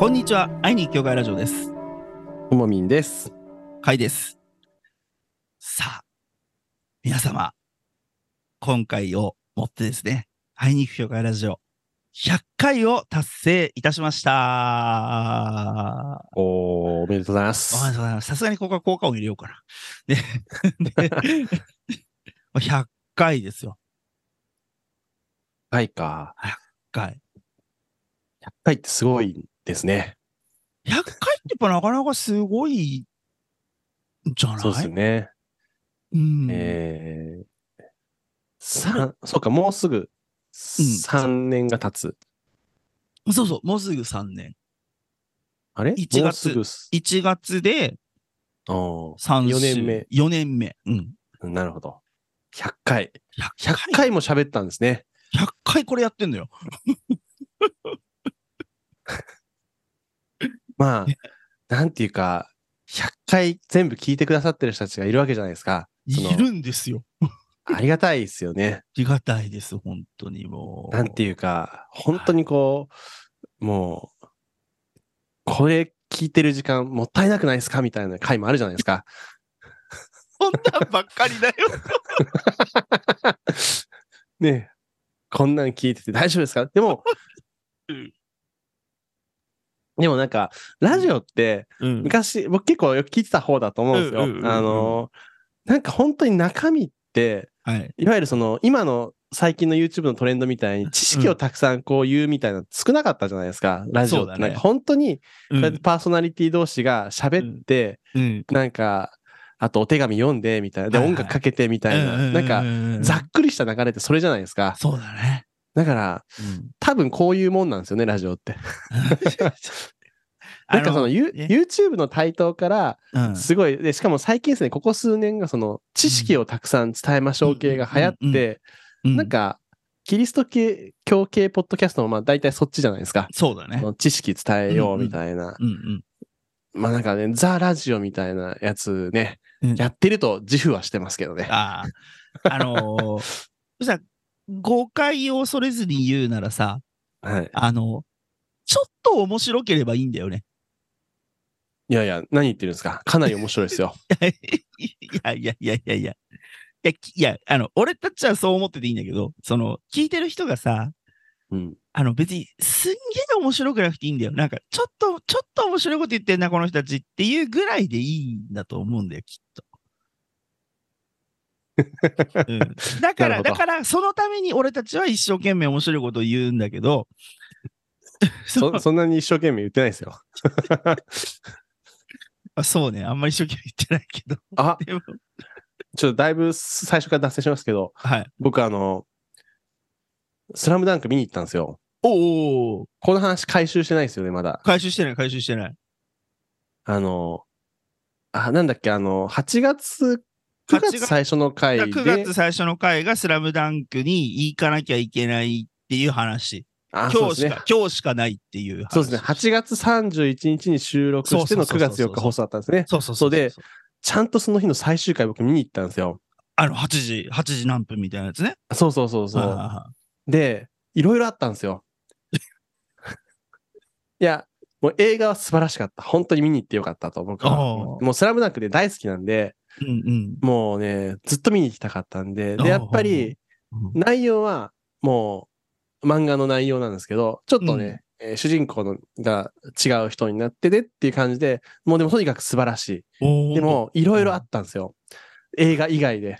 こんにちは。愛に教会ラジオです。ともみんです。かいです。さあ、皆様、今回をもってですね、愛に教会ラジオ100回を達成いたしました。おーおめでとうございまおめですとうございます。さすがにここは効果音入れようかな。で、で100回ですよ。はいか。100回。100回ってすごいですね。100回ってやっぱなかなかすごいんじゃない？そうですよね。うん。えー、三そうか、もうすぐ3年が経つ。そうそう、もうすぐ3年。あれ？1月もうすぐす1月であー3 4年目。4年目。うん。なるほど。100回。100 100回も喋ったんですね。100回これやってんのよ。まあ、なんていうか、100回全部聞いてくださってる人たちがいるわけじゃないですか。いるんですよ。ありがたいですよね。ありがたいです、本当にもう。なんていうか、本当にこう、もう、これ聞いてる時間もったいなくないですかみたいな回もあるじゃないですか。そんなんばっかりだよ。ねえこんなん聞いてて大丈夫ですか？でも うん、でもなんか、ラジオって、うん。昔、僕結構よく聞いてた方だと思うんですよ。うんうんうんうんあの、なんか本当に中身って、はい。いわゆるその、今の最近の YouTube のトレンドみたいに知識をたくさんこう言うみたいなの少なかったじゃないですか、ラジオって。なんか本当に、パーソナリティ同士が喋って、ん。なんか、あとお手紙読んでみたいな、で、音楽かけてみたいな、なんか、ざっくりした流れってそれじゃないですか。そうだね。だから、うん。多分こういうもんなんですよね、ラジオって。なんかその、ユね YouTube の台頭から、うんすごい、で、しかも最近ですね、ここ数年がその、知識をたくさん伝えましょう系が流行って、うんなんか、キリスト系、教系ポッドキャストもまあ大体そっちじゃないですか。そうだね知識伝えようみたいな。まあなんかね、ザ・ラジオみたいなやつね、うんやってると自負はしてますけどね。ああ。あのー、さ、誤解を恐れずに言うならさ、はい。あの、ちょっと面白ければいいんだよね。いやいや、何言ってるんですか？かなり面白いですよ。いやいやいやいやいや。いや、きいや、あの、俺たちはそう思ってていいんだけど、その、聞いてる人がさ、うん。あの、別に、すんげえ面白くなくていいんだよ。なんか、ちょっと、ちょっと面白いこと言ってんな、この人たちっていうぐらいでいいんだと思うんだよ、きっと。うん、だから、だから、そのために俺たちは一生懸命面白いことを言うんだけど、そ、そんなに一生懸命言ってないですよ。あそうね、あんまり一生懸命言ってないけど。あ、ちょっとだいぶ最初から脱線しますけど、はい。僕あの、スラムダンク見に行ったんですよ。おーおーこの話回収してないですよね、まだ。回収してない、回収してない。あの、あ、なんだっけ、あの、8月、9 8月月最初の回で、9月最初の回がスラムダンクに行かなきゃいけないっていう話。あ今日しか、。今日しかないっていう話。そうですね。8月31日に収録しての9そうそうそうそう月4日放送だったんですね。そうそうそうでちゃんとその日の最終回僕見に行ったんですよ。あの、8時、8時何分みたいなやつね。そうそうそうそう。あで、いろいろあったんですよ。いや、もう映画は素晴らしかった。本当に見に行ってよかったと僕は。もうスラムダンクで大好きなんで、ーうんうんもうね、ずっと見に行きたかったんで、で、やっぱりうん。内容はもう漫画の内容なんですけど、ちょっとね、えー主人公のが違う人になってでっていう感じで、もうでもとにかく素晴らしい。で、も、いろいろあったんですよ。映画以外で。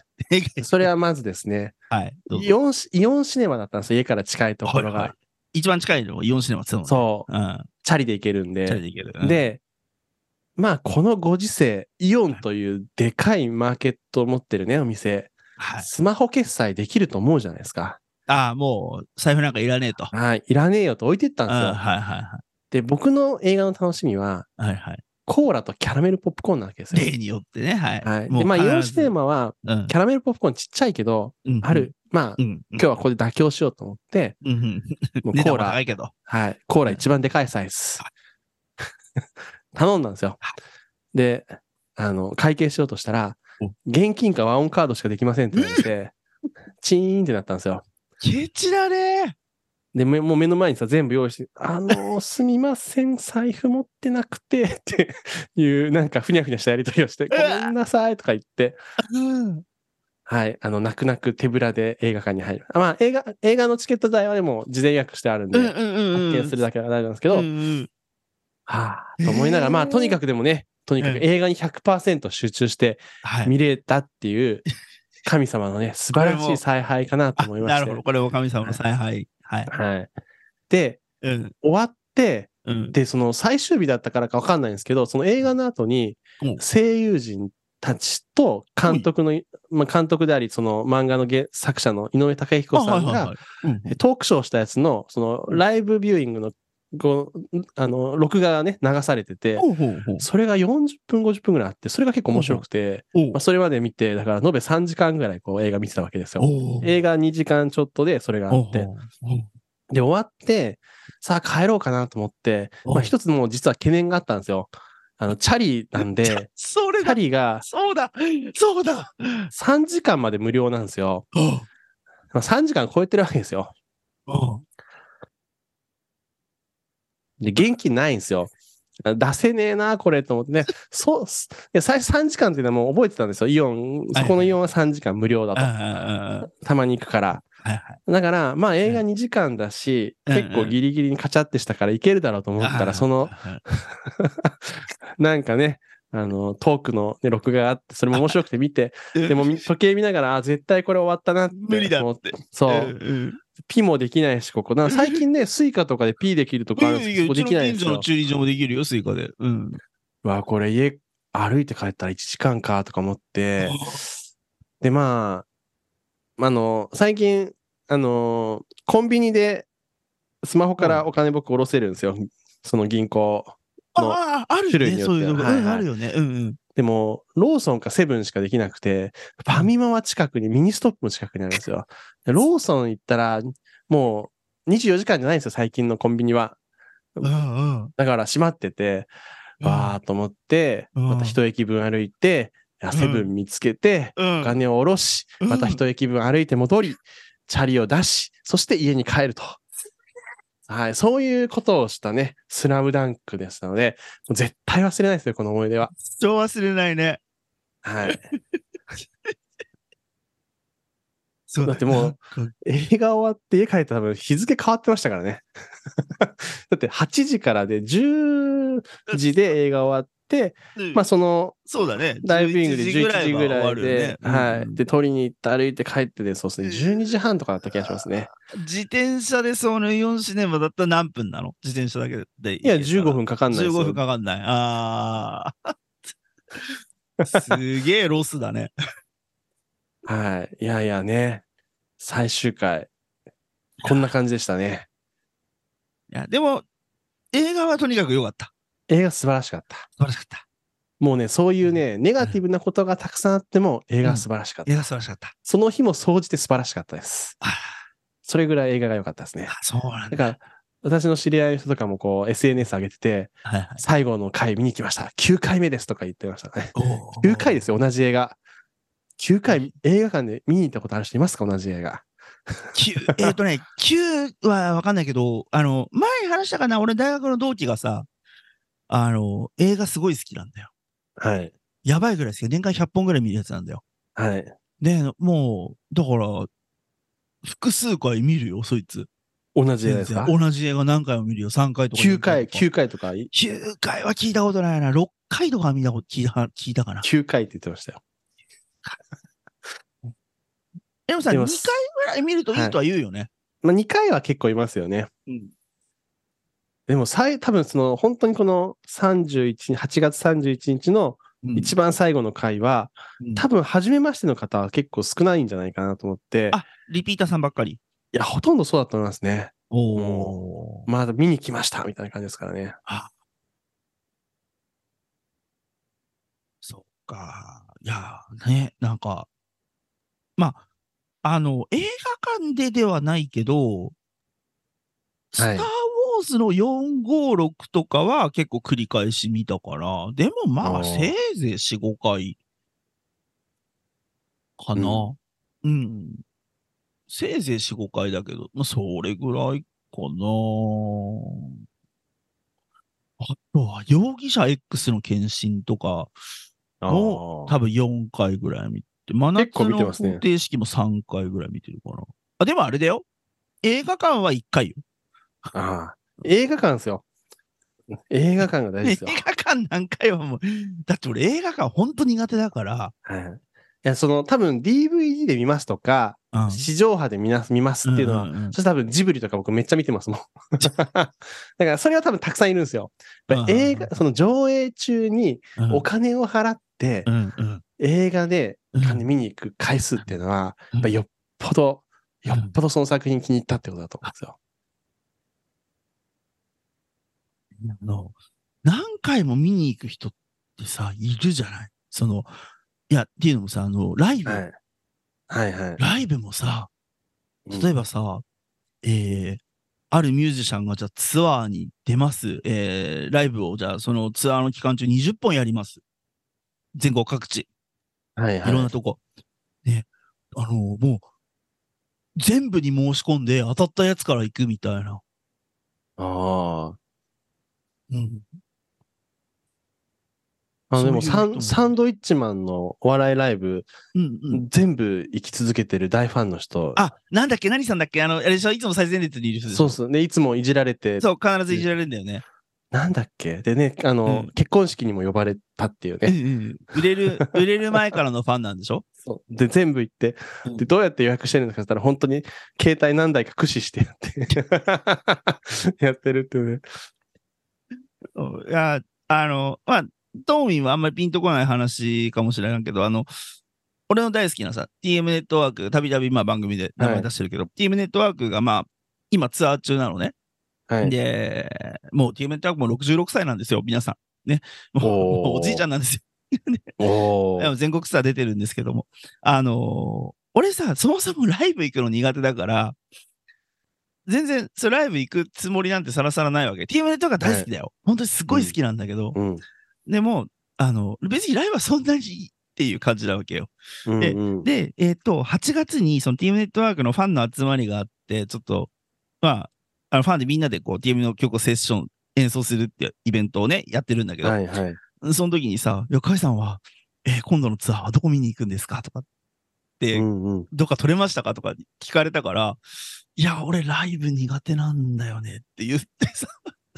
それはまずですね、はい。イオンシイオンシネマだったんですよ、家から近いところがはいはい。一番近いのがイオンシネマ。そう、うん。チャリで行けるんチャリで。でいける。うん、で、まあ、このご時世、イオンというでかいマーケットを持ってるね、お店、はい、スマホ決済できると思うじゃないですか。ああ、もう、財布なんかいらねえと。はい、いらねえよと置いてったんですうんよ。はいはいはで、僕の映画の楽しみは、い。はいはい。コーラとキャラメルポップコーンなわけですよ。例によってね、はい。はい。で、まあ、イオンシネマは、うんキャラメルポップコーンちっちゃいけど、うんある。まあ、うん。今日はここで妥協しようと思って、うんうん。もうコーラ、は高いけど。はい、コーラ一番でかいサイズ。頼んだんですよ。で、あの、会計しようとしたらお、現金かワンオンカードしかできませんって言われて、チーンってなったんですよ。ケチだね。で、めもう目の前にさ、全部用意して、あのー すみません、財布持ってなくて、っていう、なんかふにゃふにゃしたやりとりをして、ごめんなさいとか言って、うん。はい、あの、泣く泣く手ぶらで映画館に入る。あまあ、映画、映画のチケット代はでも事前予約してあるんで、発見するだけは大丈夫なんですけど、うんうんはあ、と思いながら、まあ、とにかくでもね、とにかく映画に100%集中してはい。見れたっていう、神様のね、素晴らしい采配かなと思いましてなるほど。。これも神様の采配。はい。はい。で、うん。終わって、うん。で、その最終日だったからかわかんないんですけど、その映画の後にうん、声優陣たちと監督の、まあ、監督であり、その漫画の原作者の井上武彦さんが、トークショーしたやつの、そのライブビューイングの、こう、あの、録画がね、流されてて、それが40分、50分ぐらいあって、それが結構面白くて、まあ、それまで見て、だから延べ3時間ぐらいこう映画見てたわけですよ。映画2時間ちょっとでそれがあって、で、終わって、さあ帰ろうかなと思って、まあ一つもう実は懸念があったんですよ。あの、チャリなんで、チ ャそれだ。リがそうだ。そうだ。3時間まで無料なんですよ。まあ3時間超えてるわけですよ。で、元気ないんですよ。出せねえな、これと思ってね。そう、すいや、最初3時間っていうのはもう覚えてたんですよ。イオン、そこのイオンは3時間無料だと。たまに行くから。はいはい。だから、まあ映画2時間だし、うん結構ギリギリにカチャってしたからいけるだろうと思ったら、その、なんかね、あの、トークの、ね、録画があって、それも面白くて見て、でもみ時計見ながら、あ、絶対これ終わったなって思って。無理だって。そう。うんピもできないし、ここ。な最近ね、スイカとかでピできるとかあるんですけど、そこできないんですようちの近所の。駐輪場もできるよ、スイカで。うん。うわ、これ家歩いて帰ったら1時間かとか思って、で、まあ、あの、最近、あの、コンビニでスマホからお金僕下ろせるんですよ。その銀行。のああ、あるね。種類によってそういうのが。うんはいはいあるよね。うんうん。でも、ローソンかセブンしかできなくて、ファミマは近くに、ミニストップも近くにあるんですよ。でローソン行ったら、もう24時間じゃないんですよ、最近のコンビニは。うんうん。だから閉まってて、わーと思って、うんまた一駅分歩いて、セブン見つけて、うんお金を下ろし、うんまた一駅分歩いて戻り、チャリを出し、そして家に帰ると。はい、そういうことをしたね、スラムダンクでしたので、もう絶対忘れないですよ、この思い出は。超忘れないね。はい。そうだってもう映画終わって家帰ったら多分日付変わってましたからね。だって8時からで10時で映画終わって、うんまあそのそうだね。ダイビングで11時ぐらいわるよねで、はい。うんで、取りに行って歩いて帰ってで、そうですね、12時半とかだった気がしますね。自転車でそのイオンシネマだったら何分なの？自転車だけでいや、15分かかんないです15よ。分かかんない。ああ。すげえロスだね。はい。いやいやね、最終回、こんな感じでしたね。いや、でも、映画はとにかく良かった。映画素晴らしかった。素晴らしかった。もうね、そういうね、ネガティブなことがたくさんあっても映画は素晴らしかった。映画素晴らしかった。その日も総じて素晴らしかったです。あそれぐらい映画が良かったですね。あ、そうなんだ。だから、私の知り合いの人とかもこう SNS 上げてて、はいはい。最後の回見に来ました。9回目ですとか言ってましたね。おー9回ですよ、同じ映画。9回、映画館で見に行ったことある人いますか同じ映画。9えっ、とね、9はわかんないけど、あの、前話したかな俺大学の同期がさ、あの、映画すごい好きなんだよ。はい。やばいぐらい好き。年間100本ぐらい見るやつなんだよ。はい。で、もう、だから、複数回見るよ、そいつ。同じ映画ですか？同じ映画何回も見るよ。3回とか。?9 回、9 9回とか、9回は聞いたことないな。6回とか見たこと聞いた聞いたかな。9回って言ってましたよ。でもさ、2でも回ぐらい見るといいとは言うよね。まあ、2回は結構いますよね。うんでも、最、多分その、本当にこの31日、8月31日のうん一番最後の回は、うん多分、初めましての方は結構少ないんじゃないかなと思って、あリピーターさんばっかり。いや、ほとんどそうだと思いますね。おー。まだ見に来ました、みたいな感じですからね。そっか。いや、ね、なんか、まあ、あの、映画館でではないけど、スター・ウの456とかは結構繰り返し見たから、でもまあ、せいぜい4、5回かな。うん。せいぜい4、5回だけど、まあ、それぐらいあとは、容疑者 X の検診とかをあ多分4回ぐらい見て、真夏の方程式も3回ぐらい見てるかな。あ、でもあれだよ。映画館は1回よ。ああ映画館ですよ。映画館が大事映ですよ。画館何回はもう、だって俺映画館ほんと苦手だから、はい。いや、その、多分 DVD で見ますとか、うん地上波で見な見ますっていうのは、んんんそして多分ジブリとか僕めっちゃ見てますもん。だからそれは多分たくさんいるんですよ。映うん画、その上映中にうんお金を払ってうんうん映画で見に行く回数っていうのは、うんやっぱよっぽど、うんよっぽどその作品気に入ったってことだと思うんですよ。あの、何回も見に行く人ってさ、いるじゃない？その、いや、っていうのもさ、あの、ライブ、はい。はいはい。ライブもさ、うん例えばさ、えー、あるミュージシャンがじゃあツアーに出ます。えー、ライブをじゃあそのツアーの期間中20本やります。全国各地、いはいはい。ろんなとこ。ね、あのもう、全部に申し込んで当たったやつから行くみたいな。あうん。あ。でもサン、サンドイッチマンのお笑いライブ、うんうん。全部生き続けてる大ファンの人。あ、なんだっけ？何さんだっけ？あの、あれでしょ？いつも最前列にいる人そうっすね。いつもいじられて、そう、必ずいじられるんだよね。なんだっけ？でね、あの、うん結婚式にも呼ばれたっていううんね。うん売れる、売れる前からのファンなんでしょ？そうで、全部行って、うんで、どうやって予約してるのかって言ったら、本当に携帯何台か駆使してやって、やってるっていうね。うんいや、あの、まあ、トーミンはあんまりピンとこない話かもしれないけど、あの、俺の大好きなさ、TM ネットワーク、たびたびまあ番組で名前出してるけど、TM ネットワークがまあ、今ツアー中なのね。はい。で、もう TM ネットワークも66歳なんですよ、皆さん。ね。もうおじいちゃんなんですよ。全国ツアー出てるんですけども。あのー俺さ、そもそもライブ行くの苦手だから、全然、そうライブ行くつもりなんてさらさらないわけ。TM ネットワークが大好きだよ。本当にすごい好きなんだけど、うん。でも、あの、別にライブはそんなにいいっていう感じなわけよ。うんでうん。で、えっ、と、8月にその TM ネットワークのファンの集まりがあって、ちょっと、まあ、あのファンでみんなでこう TM の曲をセッション演奏するっていうイベントをね、やってるんだけど、はいはい。その時にさ、いや、カイさんは、えー今度のツアーはどこ見に行くんですか？とかって、うんうん。どっか取れましたか？とか聞かれたから、いや、俺ライブ苦手なんだよねって言ってさ、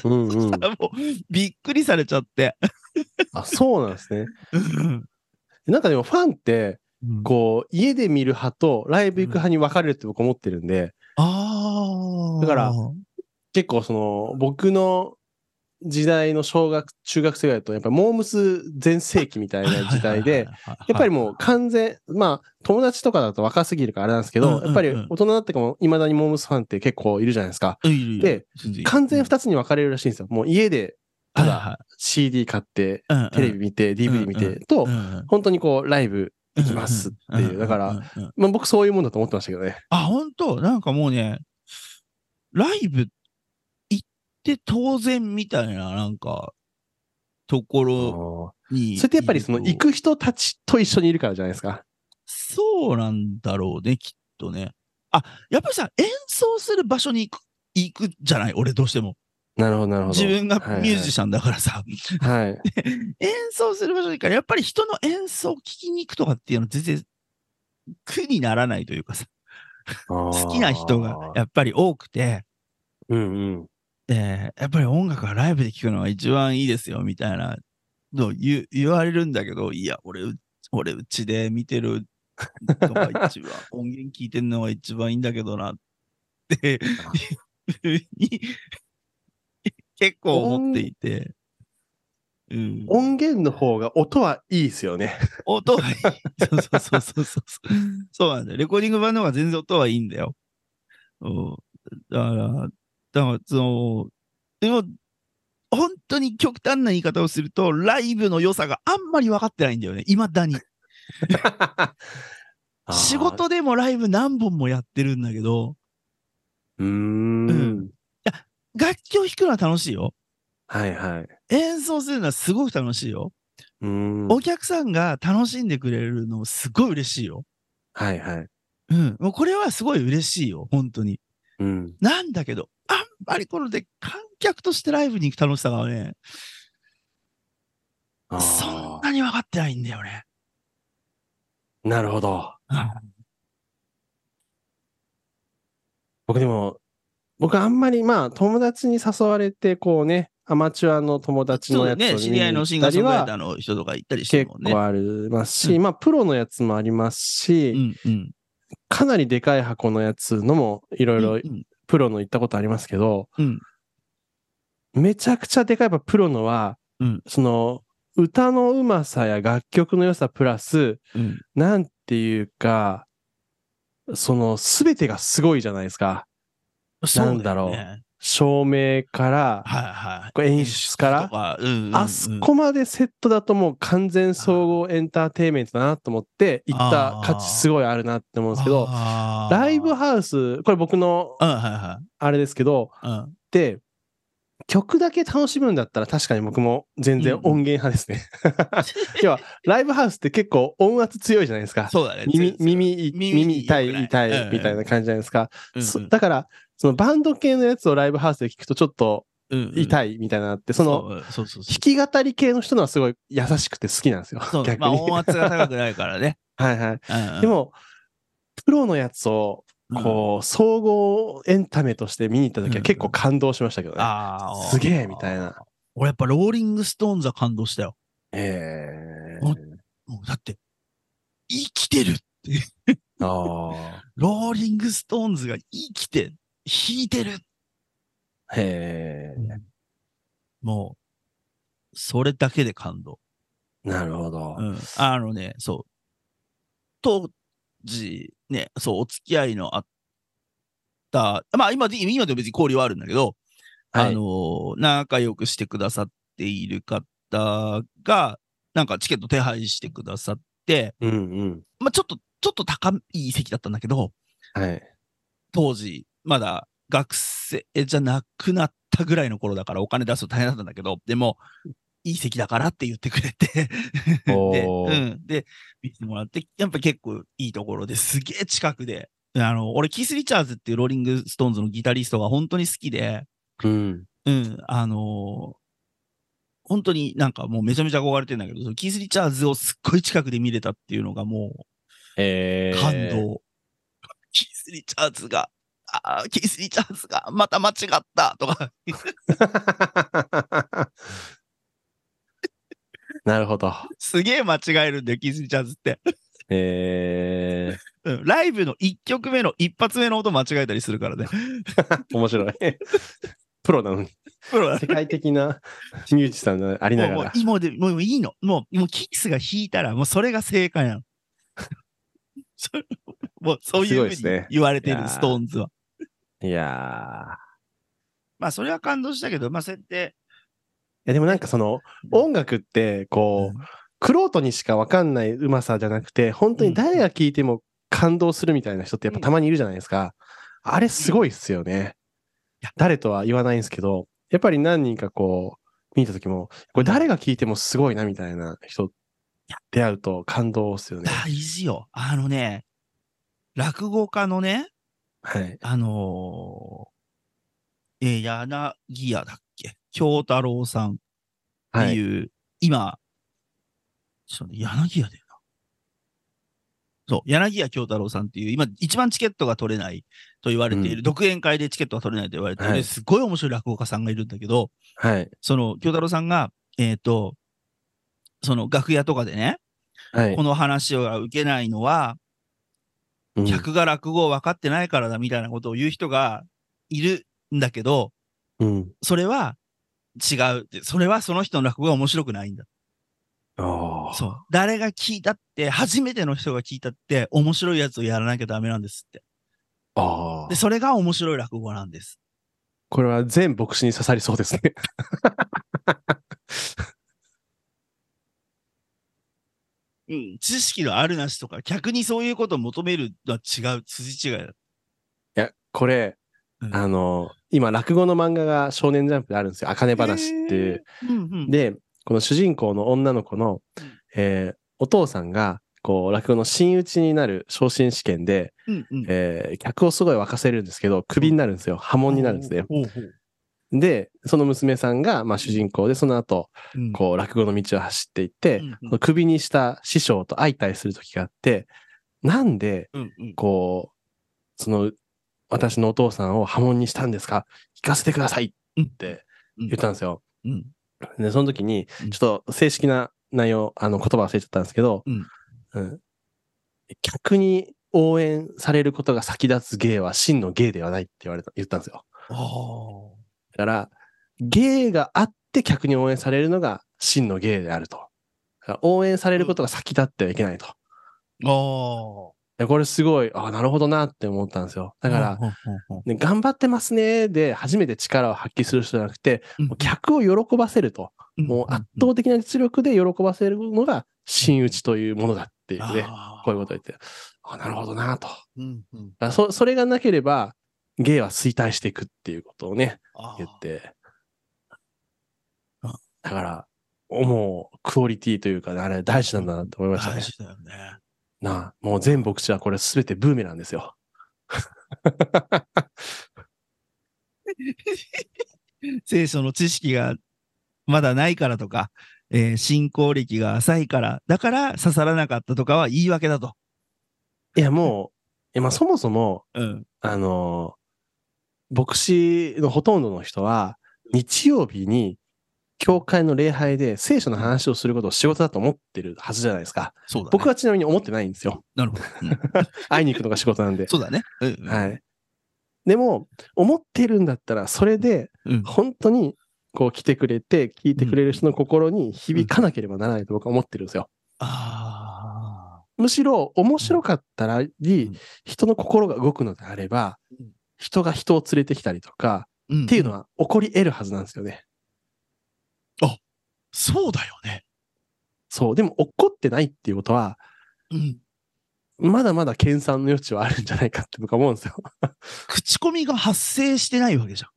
うんうんもうびっくりされちゃって。あ、そうなんですね。うんなんかでもファンって、うんこう、家で見る派とライブ行く派に分かれるって僕思ってるんで、ああ。だから結構その、僕の時代の小学、中学生ぐらいだと、やっぱりモームス全盛期みたいな時代で、、やっぱりもう完全、まあ、友達とかだと若すぎるからあれなんですけど、やっぱり大人になっても未だにモームスファンって結構いるじゃないですか。で、完全二つに分かれるらしいんですよ。もう家で、ただ CD 買って、テレビ見て、DVD 見て、とう、ん本当にこう、ライブ行きますってう。んいう。だから、まあ僕そういうもんだと思ってましたけどね。あ、本当？なんかもうね、ライブ行って当然みたいな、なんか、ところに。それってやっぱりその行く人たちと一緒にいるからじゃないですか？そうなんだろうね、きっとね。あ、やっぱりさ、演奏する場所に行く、行くじゃない？俺どうしても。なるほど、なるほど。自分がはいミュージシャンだからさ。はい。はい。演奏する場所に行くから、やっぱり人の演奏を聞きに行くとかっていうのは全然苦にならないというかさ、好好きな人がやっぱり多くて、うんうん。で、やっぱり音楽はライブで聴くのが一番いいですよ、みたいなのを言う言われるんだけど、いや、俺、う俺、うちで見てるのが一番、音源聞いてるのが一番いいんだけどな、って、に結構思っていて、うん、音源の方が音はいいですよね。音はいい。そうそうそうそうそう。そうなんだよ。レコーディング版の方が全然音はいいんだよ。うん、だから、だから、その、でも、本当に極端な言い方をすると、ライブの良さがあんまり分かってないんだよね。未だに。仕事でもライブ何本もやってるんだけど、うーん。うん楽器を弾くのは楽しいよ。はいはい。演奏するのはすごく楽しいよ。うーん。お客さんが楽しんでくれるのもすごい嬉しいよ。はいはい。うん。もうこれはすごい嬉しいよ。本当に。うん。なんだけど、ぱりこので観客としてライブに行く楽しさがね、あそんーなに分かってないんだよね。なるほど。うん僕でも、僕あんまりまあ友達に誘われてこうね、アマチュアの友達のやつね、知り合いのシンガーソングライタはーの人とか行ったりしてもんね。構ありますし、うまあプロのやつもありますし、うんうん。かなりでかい箱のやつのもいろいろうんプロの行ったことありますけど、うんめちゃくちゃでかいやっぱプロのは、うんその歌のうまさや楽曲の良さプラス、うん。なんていうか、その全てがすごいじゃないですか。そうなんだろうね照明から、はいはい。これ演出からうんうんうんあそこまでセットだともう完全総合エンターテインメントだなと思って行った価値すごいあるなって思うんですけど、ライブハウス、これ僕のあれですけど、い。うん。で、曲だけ楽しむんだったら確かに僕も全然音源派ですね。要は、ライブハウスって結構音圧強いじゃないですか。そうだね。耳、耳、耳耳痛い、痛うんいみたいな感じじゃないですか。だから、そのバンド系のやつをライブハウスで聞くとちょっと痛い。いみたいなのあって、その、弾き語り系の人のはすごい優しくて好きなんですよ逆まあに。音圧が高くないからね。はいはい。で、も、プロのやつを、こう、総合エンタメとして見に行った時は結構感動しましたけどうん、ね。ああ。すげえみたいな。俺やっぱローリングストーンズは感動したよ。えももうだって、生きてるって。ああ。ローリングストーンズが生きて、弾いてる。へえ。もう、それだけで感動。なるほど。うん。あのね、そう。当時、ね、そう、お付き合いのあった、まあ今で、今でも別に交流はあるんだけど、はいあの、仲良くしてくださっている方が、なんかチケット手配してくださって、うんうん。まあちょっと、ちょっと高い席だったんだけど、はい。当時、まだ学生じゃなくなったぐらいの頃だからお金出すの大変だったんだけど、でも、いい席だからって言ってくれて。で、うん。で、見てもらって、やっぱ結構いいところですげえ近くで、あの、俺、キース・リチャーズっていうローリング・ストーンズのギタリストが本当に好きで、うん。うん、あのー本当になんかもうめちゃめちゃ憧れてんだけど、そのキース・リチャーズをすっごい近くで見れたっていうのがもえー、う感動。キース・リチャーズが、あーキース・リチャーズがまた間違ったとか、なるほど。すげえ間違えるんだよ、キース・リチャーズって。え うん、ライブの1曲目の一発目の音間違えたりするからね。ー、面白い。プロなのに。プロだ世界的なミュージシャンでありながら。もうもうもうでもういいの。もう、もうキースが弾いたら、もうそれが正解なの。そもうそういうふうに言われてる、いやーストーンズは。いやまあ、それは感動したけど、まあ、そうやって、やでもなんかその音楽ってこう、クロートにしかわかんないうまさじゃなくて、本当に誰が聴いても感動するみたいな人ってやっぱたまにいるじゃないですか。あれすごいっすよねいや。誰とは言わないんですけど、やっぱり何人かこう、見た時も、これ誰が聴いてもすごいなみたいな人出会うと感動っすよね。大事よ。あのね、落語家のね、はい。あのー、えー柳家だっけ京太郎さんってはい。いう、今、ちょっとね柳家だよな。そう、柳家京太郎さんっていう、今、一番チケットが取れないと言われている、うん独演会でチケットが取れないと言われている、はいすごい面白い落語家さんがいるんだけど、はい。その、京太郎さんが、えっ、と、その楽屋とかでね、はいこ。の話を受けないのは、うん客が落語を分かってないからだみたいなことを言う人がいるんだけど、うん。それは違うって。それはその人の落語が面白くないんだ。ああ。そう。誰が聞いたって、初めての人が聞いたって、面白いやつをやらなきゃダメなんですって。ああで、。それが面白い落語なんです。これは全牧師に刺さりそうですね。うん。知識のあるなしとか、客にそういうことを求めるのは違う、筋違いだ。いや、これ、うんあの、今、落語の漫画が少年ジャンプであるんですよ。あかね話っていう。うんうん。で、この主人公の女の子の、うんえーお父さんが、こう、落語の真打ちになる昇進試験で、うんうん。えー客をすごい沸かせるんですけど、クビになるんですよ。破門になるんですね。で、その娘さんが、まあ主人公で、その後、うんこう、落語の道を走っていって、うんうんその首にした師匠と相対する時があって、なんで、こう、その、私のお父さんを破門にしたんですか？聞かせてください！ってうん。言ったんですよ。うん。で、その時にうん、ちょっと正式な内容、あの、言葉忘れちゃったんですけど、うん。うん。客に応援されることが先立つ芸は真の芸ではないって言われた、言ったんですよ。だから、芸があって客に応援されるのが真の芸であると。応援されることが先立ってはいけないと。でこれすごい、あなるほどなって思ったんですよ。だから、ね、頑張ってますねで初めて力を発揮する人じゃなくて、うんもう客を喜ばせると。もう圧倒的な実力で喜ばせるのが真打ちというものだっていうね。こういうことを言って、あなるほどなと。だかうんうんらそそれがなければ、芸は衰退していくっていうことをね、言ってあ。だから、もう、クオリティというかね、あれ大事なんだなって思いましたね大。事だよね。なあ、もう全牧師はこれすべてブーメランですよ。聖書の知識がまだないからとか、えー信仰歴が浅いから、だから刺さらなかったとかは言い訳だと。いや、もう、いや、まあそもそも、うん。あのー牧師のほとんどの人は、日曜日に、教会の礼拝で聖書の話をすることを仕事だと思ってるはずじゃないですか。そうだね。僕はちなみに思ってないんですよ。なるほど。うん 会いに行くのが仕事なんで。そうだね。うんうんはい。でも、思ってるんだったら、それで、うん本当に、こう来てくれて、聞いてくれる人の心に響かなければならないと僕は思ってるんですよ。あむしろ、面白かったら、ん人の心が動くのであればうん、人が人を連れてきたりとか、ー。っていうのは。は起こり得るはずなんですよね。そうだよね。そう。でも起こってないっていうことは、うん。まだまだ研鑽の余地はあるんじゃないかって僕は思うんですよ。口コミが発生してないわけじゃん。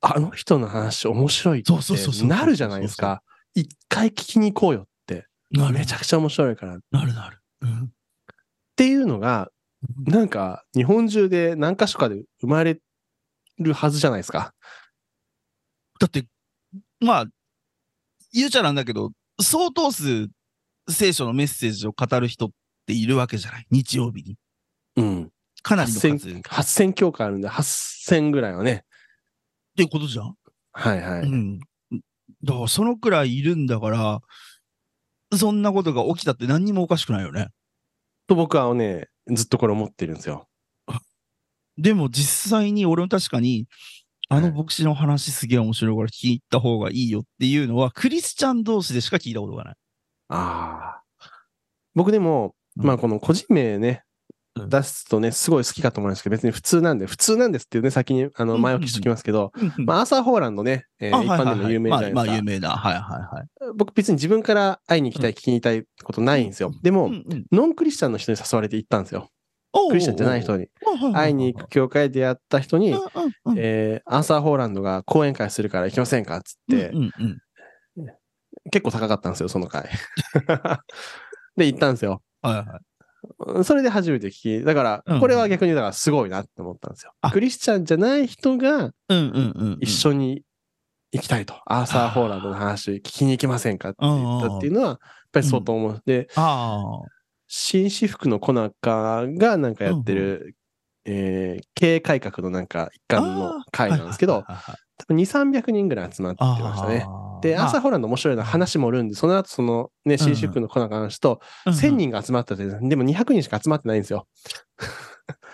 あの人の話面白いってそうそうそうそうなるじゃないですか。一回聞きに行こうよって。なめちゃくちゃ面白いから。っなるなる。うん。ていうのが、なんか日本中で何か所かで生まれるはずじゃないですか。だって、まあ、言うちゃなんだけど、相当数聖書のメッセージを語る人っているわけじゃない？日曜日に。うん。かなりの数。っ8000、8000教会あるんで、8000ぐらいはね。ていうことじゃん？はいはい。うん。だから、そのくらいいるんだから、そんなことが起きたって何にもおかしくないよね。と僕はね、ずっとこれ思ってるんですよ。でも実際に俺も確かに、あのはい牧師の話すげえ面白いから聞いた方がいいよっていうのは、クリスチャン同士でしか聞いたことがない。ああ。僕でも、うんまあこの個人名ね、うん出すとね、すごい好きかと思うんですけど、別に普通なんで、普通なんですっていうね、先にあのうん前置きしておきますけど、ままあアーサー・ホーランドね、えーあ一般でも有名じゃないですか。まあ、まあ有名な。はいはいはい。僕別に自分から会いに行きたい、聞きに行きたいことないんですよ。でも、ノンクリスチャンの人に誘われて行ったんですよ。クリスチャンじゃない人に。会いに行く教会で出会った人に、えーアーサー・ホーランドが講演会するから行きませんかっつって、うんうん結構高かったんですよ、その会。で、行ったんですよ。はいはい。それで初めて聞き、だからうん、これは逆にだからすごいなって思ったんですよ。あクリスチャンじゃない人が。一緒に行きたいと。アーサー・ホーランドの話聞きに行きませんかって言ったっていうのは、やっぱり相当思う。で、あ紳士服のコナカがなんかやってる、えー経営改革のなんか一あ。環の会なんですけど、多分2、300人ぐらい集まってましたね。あで、アーサー・ーホーランド面白いのは話もるんで、その後そのね、紳士服のコナカの話と、1000人が集まったって、でも200人しか集まってないんですよ。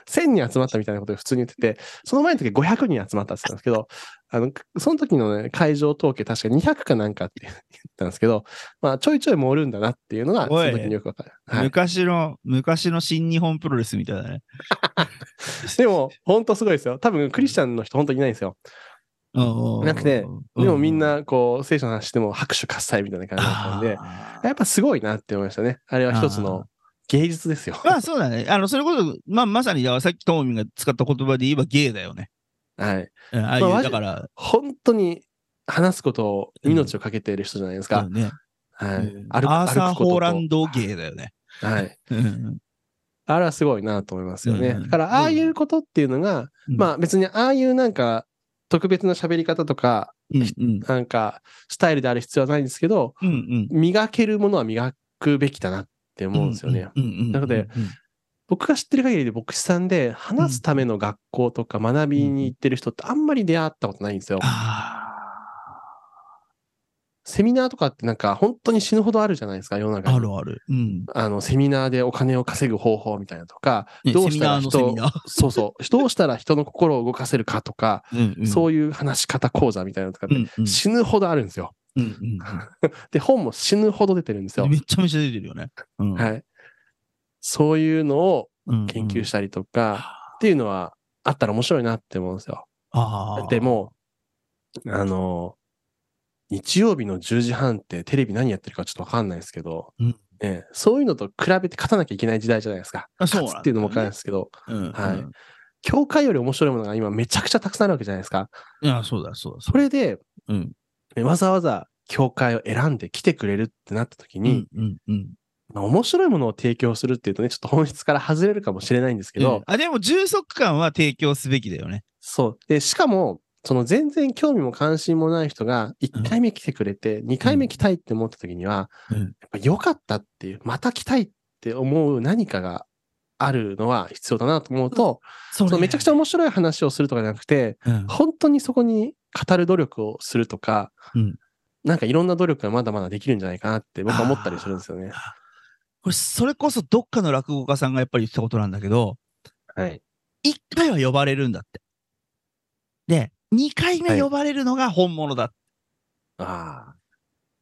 1000人集まったみたいなことを普通に言ってて、その前の時500人集まったって言ったんですけど、あの、その時のね、会場統計確か200かなんかって言ったんですけど、まあちょいちょい盛るんだなっていうのが、その時によくわかる。はい。昔の、昔の新日本プロレスみたいだね。でも、本当すごいですよ。多分クリスチャンの人本当にいないんですよ。なくて、でもみんなこう、聖書の話しても拍手喝采みたいな感じだったんで、やっぱすごいなって思いましたね。あれは一つの芸術ですよ。まあそうだね。あの、それこそ、まあまさに、さっきトモミンが使った言葉で言えばゲイだよね。はい。うんああいう、だから、本当に話すことを命をかけている人じゃないですか？そうね。はいうん。アーサー・ホーランドゲイだよね。はい。うんあれはすごいなと思いますよね。うんだから、ああいうことっていうのが、うんまあ別にああいうなんか特別な喋り方とか、うんうん。なんか、スタイルである必要はないんですけど、うんうん。磨けるものは磨くべきだなって思うんですよね。なので僕が知ってる限りで牧師さんで話すための学校とか学びに行ってる人ってあんまり出会ったことないんですよ。あセミナーとかってなんか本当に死ぬほどあるじゃないですか、世の中あ、に。あるある。うん。あの、セミナーでお金を稼ぐ方法みたいなとか、ねどうしたら人。そうそう、どうしたら人の心を動かせるかとか、うんうんそういう話し方講座みたいなのとかって死ぬほどあるんですよ。うんうんで、本も死ぬほど出てるんですようん。めちゃめちゃ出てるよね。うんはい。そういうのをうん研究したりとか、っていうのはあったら面白いなって思うんですよ。ああ。でも、あの、日曜日の10時半ってテレビ何やってるかちょっとわかんないですけど、うんね、そういうのと比べて勝たなきゃいけない時代じゃないですか。あそうね勝つっていうのもわかんないですけど、うんはいうん教会より面白いものが今めちゃくちゃたくさんあるわけじゃないですか。いや、そうだ、そうだ。それで、うん。ねわざわざ教会を選んで来てくれるってなった時に、うんうんうん。まあ面白いものを提供するっていうとね、ちょっと本質から外れるかもしれないんですけど、うんあ、でも充足感は提供すべきだよね。そう。で、しかも、その全然興味も関心もない人が1回目来てくれて、2回目来たいって思った時には、うんやっぱ良かったっていう、また来たいって思う何かがあるのは必要だなと思うと、そそのめちゃくちゃ面白い話をするとかじゃなくて、うん本当にそこに語る努力をするとか、うんなんかいろんな努力がまだまだできるんじゃないかなって僕は思ったりするんですよね。これ、それこそどっかの落語家さんがやっぱり言ってたことなんだけど、はい。一回は呼ばれるんだって。で、二回目呼ばれるのが本物だ。ああ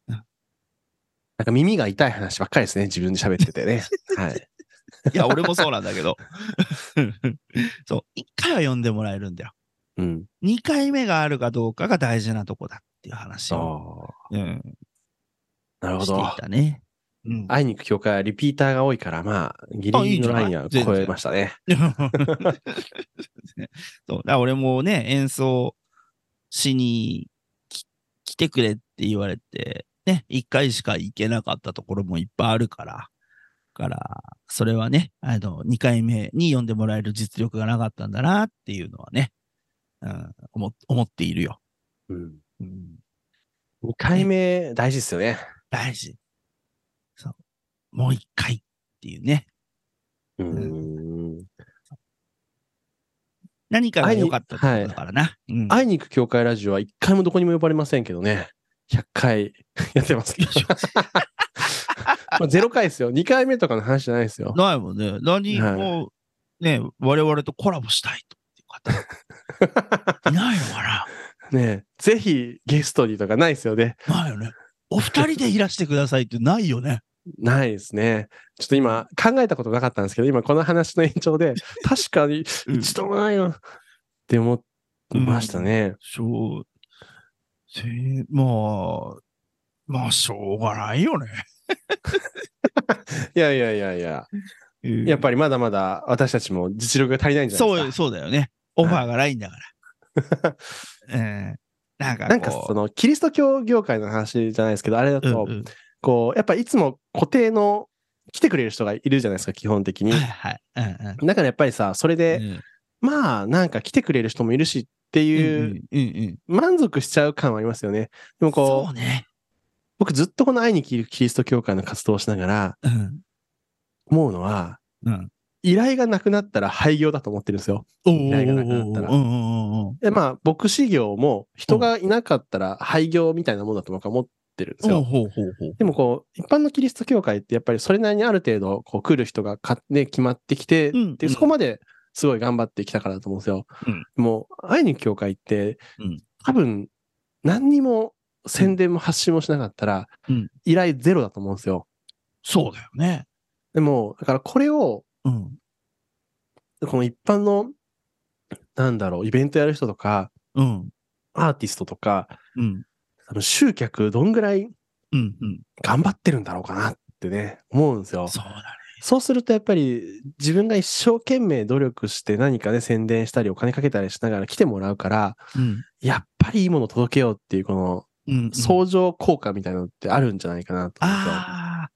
うん。なんか耳が痛い話ばっかりですね、自分で喋っててね。はい。いや、俺もそうなんだけど。そう、一回は呼んでもらえるんだよ。うん。二回目があるかどうかが大事なとこだっていう話あを、あ。うん、なるほどしてい。たね。うん、会いに行く教会はリピーターが多いから、まあ、ギリギリのラインは超えましたね。そう。だ俺もね、演奏しにき来てくれって言われて、ね、一回しか行けなかったところもいっぱいあるから、から、それはね、あの、二回目に呼んでもらえる実力がなかったんだなっていうのはね、うん、思思っているよ。うん。うん、2回目大事ですよね。大事。そう。もう一回っていうね。うーん。何かが良かったってことだからな。うん会いに行く教会ラジオは1回もどこにも呼ばれませんけどね。100回 やってますけど。まあ0回ですよ。2回目とかの話じゃないですよ。ないもんね。何はいも、ね、我々とコラボしたいと いないのかな？ねえぜひゲストにとかないですよね。ないよね。お二人でいらしてくださいってないよね。ないですね。ちょっと今考えたことなかったんですけど、今この話の延長で、確かにうん一度もないよって思ってましたね。そう。せまあ、まあ、しょうがないよね。いやいやいやいや、やっぱりまだまだ私たちも実力が足りないんじゃないそう、ですか？そうだよね。オファーがないんだから。うん。なんかなんかそのキリスト教業界の話じゃないですけど、あれだと、うんうんこう、やっぱいつも固定の来てくれる人がいるじゃないですか、基本的にはい。はい。うんうんだからやっぱりさ、それで、うんまあなんか来てくれる人もいるしっていう、うんうんうん満足しちゃう感はありますよね。でもこう、そうね。僕ずっとこの愛に生きるキリスト教会の活動をしながらうん。思うのは、うん。依頼がなくなったら廃業だと思ってるんですよ。お依頼がなくなったら。で、まあ、牧師業も人がいなかったら廃業みたいなもんだと僕は思ってるんですよ。でもこう、一般のキリスト教会ってやっぱりそれなりにある程度こう来る人がか、ね、決まってきて、うんで、そこまですごい頑張ってきたからだと思うんですよ。うんもう、愛に教会って、うん多分、何にも宣伝も発信もしなかったら、うん依頼ゼロだと思うんですよ。そうだよね。でも、だからこれを、うん。この一般の、なんだろう、イベントやる人とか、うん。アーティストとか、うん。多分集客どんぐらいうん。うん。頑張ってるんだろうかなってね、思うんですよ。そうだね。そうするとやっぱり自分が一生懸命努力して何かね宣伝したりお金かけたりしながら来てもらうから、うん。やっぱりいいもの届けようっていうこのうん。相乗効果みたいなのってあるんじゃないかなと思うんですよ。あ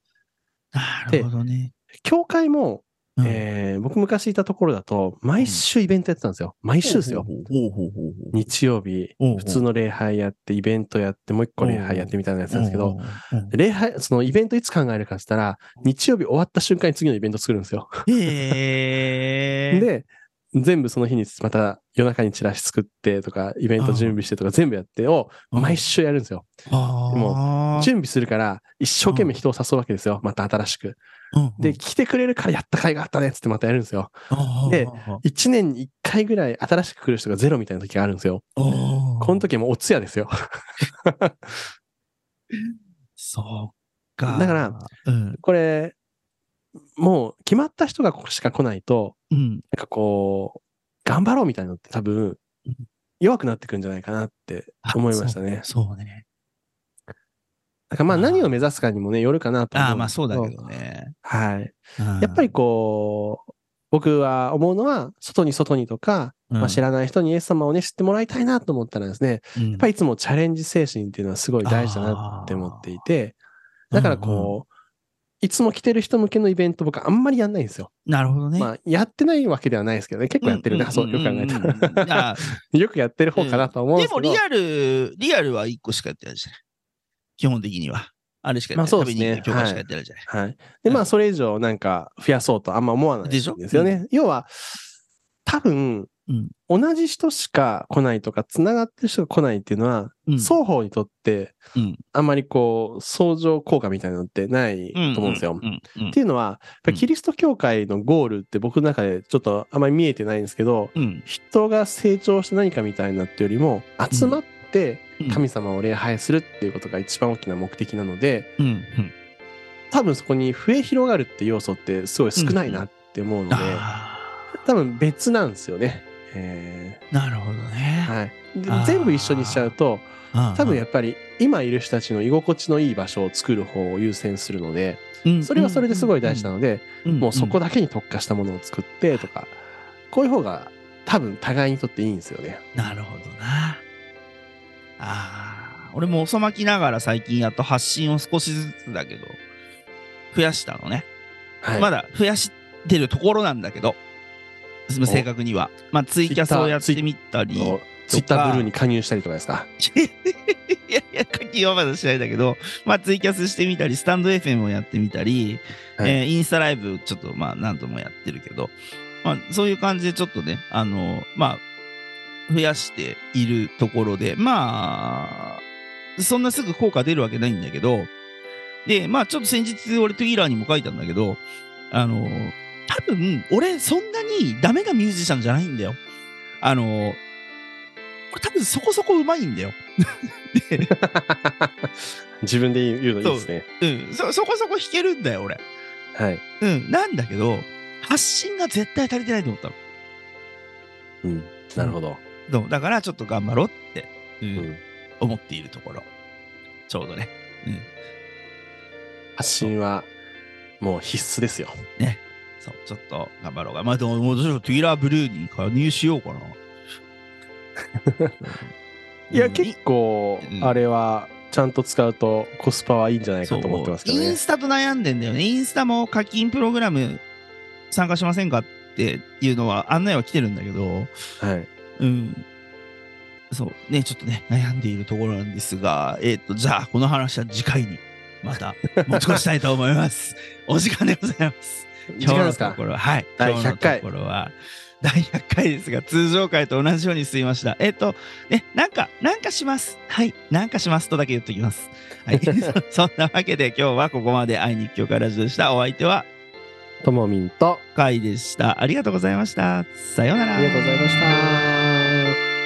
あ。なるほどね。教会もうんえー僕昔いたところだと、毎週イベントやってたんですよ。毎週ですよ。日曜日、普通の礼拝やって、イベントやって、もう一個礼拝やってみたいなやつなんですけど、礼拝、そのイベントいつ考えるかって言ったら、日曜日終わった瞬間に次のイベント作るんですよ。へえ。で、全部その日にまた夜中にチラシ作ってとか、イベント準備してとか全部やってをうん毎週やるんですよ。も準備するから一生懸命人を誘うわけですよ。また新しく。うんで、来てくれるからやった甲斐があったねっつってまたやるんですよ。うんで、一年に一回ぐらい新しく来る人がゼロみたいな時があるんですよ。ここの時はもうお通夜ですよ。そうか。だから、うん。これ、もう決まった人がしか来ないと、うん。なんかこう、頑張ろうみたいなのって多分うん、弱くなってくんじゃないかなって思いましたね。そうね。だからまあ何を目指すかにもね、よるかなと思ああ、うんですまあそうだけどね。はい。うんやっぱりこう、僕は思うのは、外に外にとか、うんまあ、知らない人にイエス様をね、知ってもらいたいなと思ったらですね、うんやっぱりいつもチャレンジ精神っていうのはすごい大事だなって思っていて、だからこう、いつも来てる人向けのイベント僕あんまりやんないんですよ。なるほどね。まあ、やってないわけではないですけどね。結構やってるな、そうよく考えたら。ら。よくやってる方かなと思うんでけど。ですもリアル、リアルは1個しかやってないじゃない。基本的には。あれしかやってない。まあそうですね教科しかやってないじゃない。はい。で、まあ、それ以上なんか増やそうとあんま思わないんですよね。要は、多分、うん同じ人しか来ないとか、繋がってる人が来ないっていうのは、うん双方にとって、うんあんまりこう、相乗効果みたいなのってないと思うんですよ。っていうのは、キリスト教会のゴールって僕の中でちょっとあまり見えてないんですけど、うん人が成長して何かみたいなっていうよりも、集まってうん神様を礼拝するっていうことが一番大きな目的なので、うんうん。多分そこに増え広がるって要素ってすごい少ないなって思うので、あ多分別なんですよね。えー。なるほどね。ーはい、で全部一緒にしちゃうとうん多分やっぱり今いる人たちの居心地のいい場所を作る方を優先するのでうんそれはそれですごい大事なのでうん。もうそこだけに特化したものを作ってとかこういう方が多分互いにとっていいんですよね。なるほどな。ああ、俺も遅まきながら最近やっと発信を少しずつだけど、増やしたのね。はい、まだ増やしてるところなんだけど、正確には。まあ、ツイキャスをやってみたり。ツイッターブルーに加入したりとかですか？いやいや、課金はまだしないんだけど、まあ、ツイキャスしてみたり、スタンド FM をやってみたり、はいえーインスタライブちょっと、まあ、何度もやってるけど、まあ、そういう感じでちょっとね、あの、まあ、増やしているところで、まあ、そんなすぐ効果出るわけないんだけど、で、まあ、ちょっと先日、俺、トゥギーラーにも書いたんだけど、あの、多分、俺、そんなにダメなミュージシャンじゃないんだよ。あの、俺多分そこそこうまいんだよ。で 自分で言うのいいですね。うん、そ、そこそこ弾けるんだよ、俺。はい。うん、なんだけど、発信が絶対足りてないと思ったの。うん。なるほど。だからちょっと頑張ろうって、うんうん思っているところ。ちょうどね。発信はもう必須ですよ。そう、ちょっと頑張ろうが。まあ、でも、もうちょっとトゥイラーブルーに加入しようかな。いや、うん結構う、んあれは、ちゃんと使うとコスパはいいんじゃないかと思ってますけどね。インスタと悩んでんだよね。インスタも課金プログラム参加しませんかっていうのは案内は来てるんだけど、はい。うん。そう。ね、ちょっとね、悩んでいるところなんですが、えっ、と、じゃあ、この話は次回に、また、持ち越したいと思います。お時間でございます。今日のところは、はい。第今日の100回ところは、第100回ですが、通常回と同じように進みました。えっ、と、ね、なんか、なんかします。はい。なんかしますとだけ言っときます。はい。そそんなわけで、今日はここまで会いに行く教会ラジオでした。お相手は、ともみんと、カイでした。ありがとうございました。さようなら。ありがとうございました。